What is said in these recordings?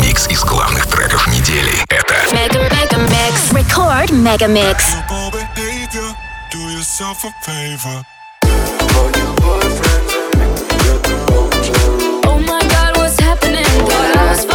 Микс из главных треков недели. Это Mega Mega Mix. Record Mega Mix. Do yourself a favor. Call your boyfriend and get the hotel. Oh my God, what's happening? Thought I was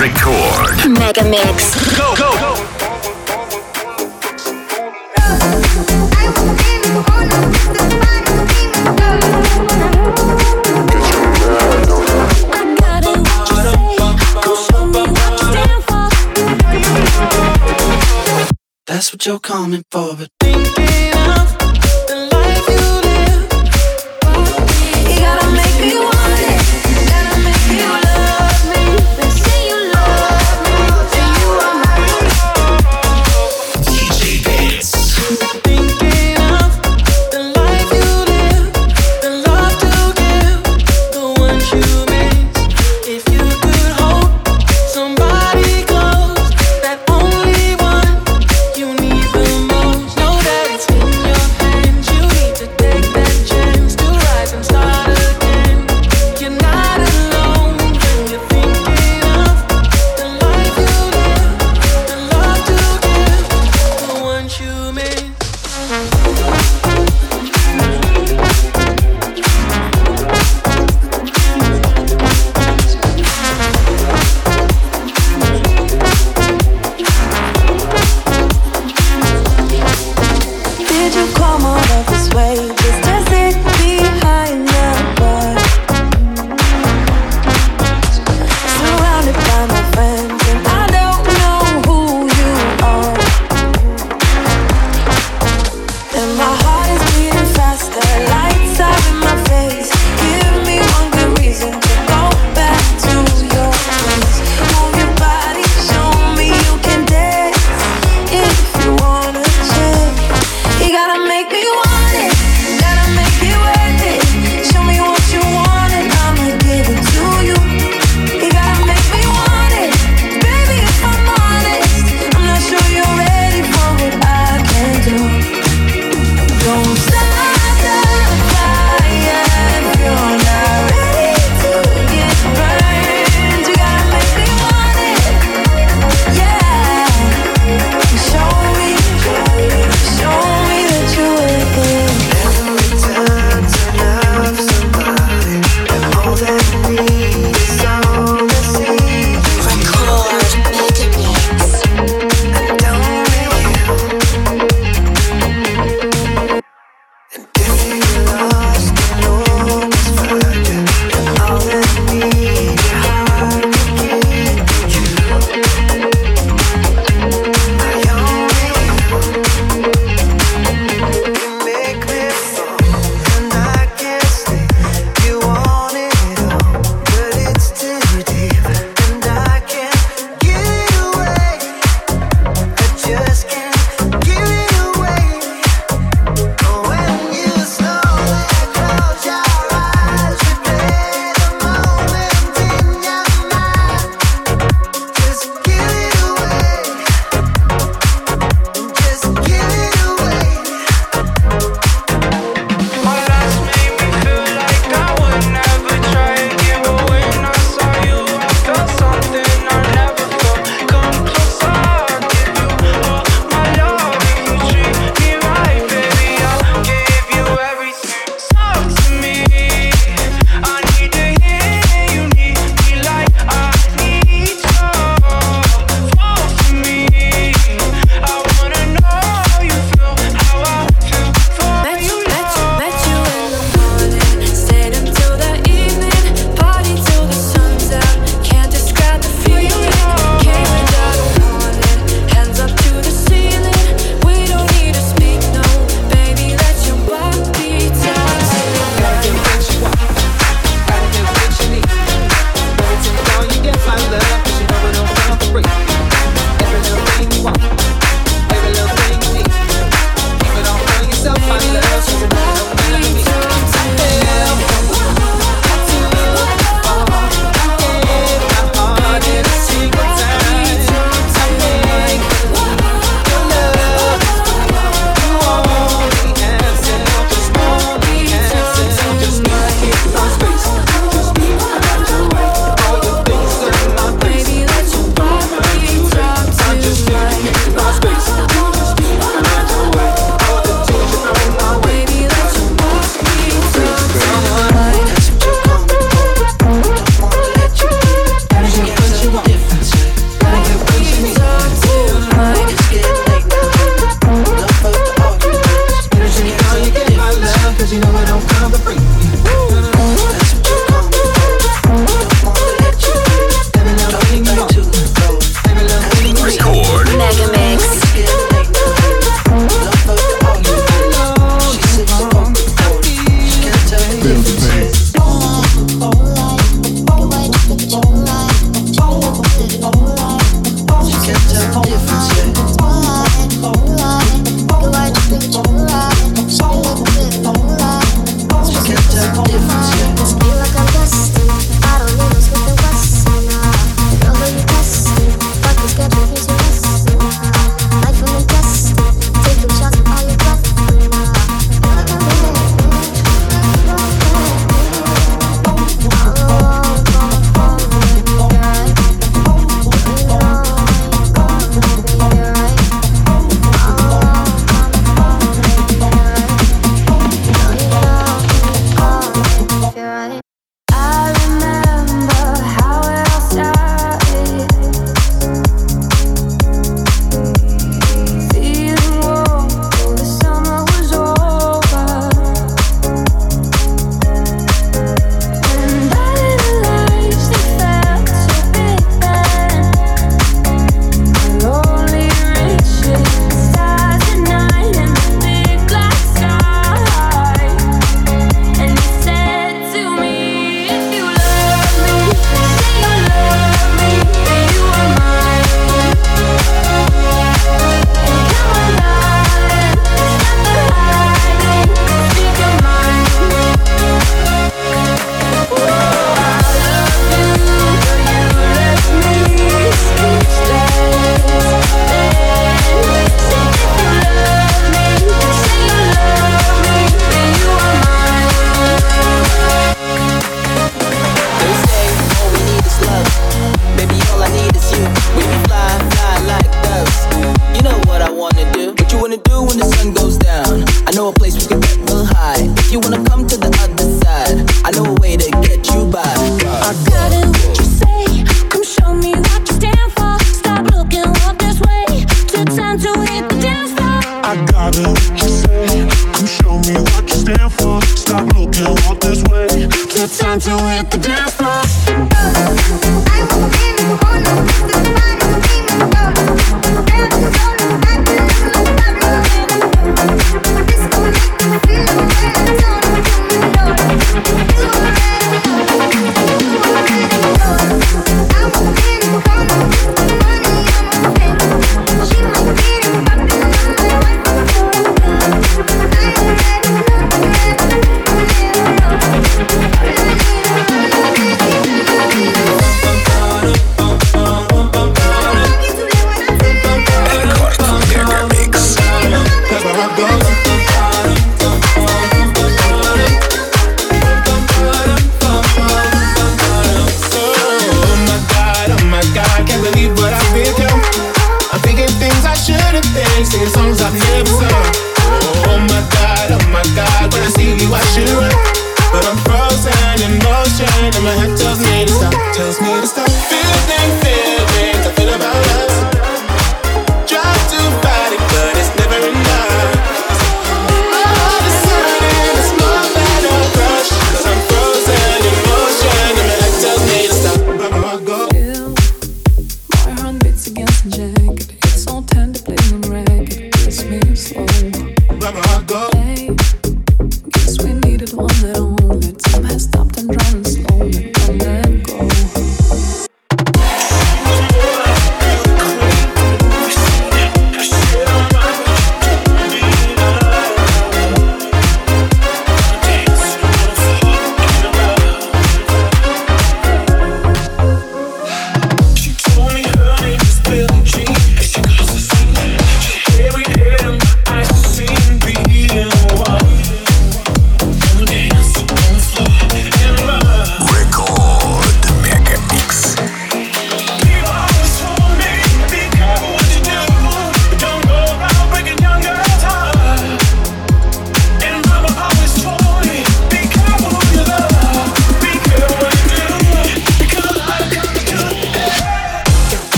Record. Mega Mix. Go, go, go. That's what you're coming for, but thinking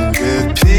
some good people.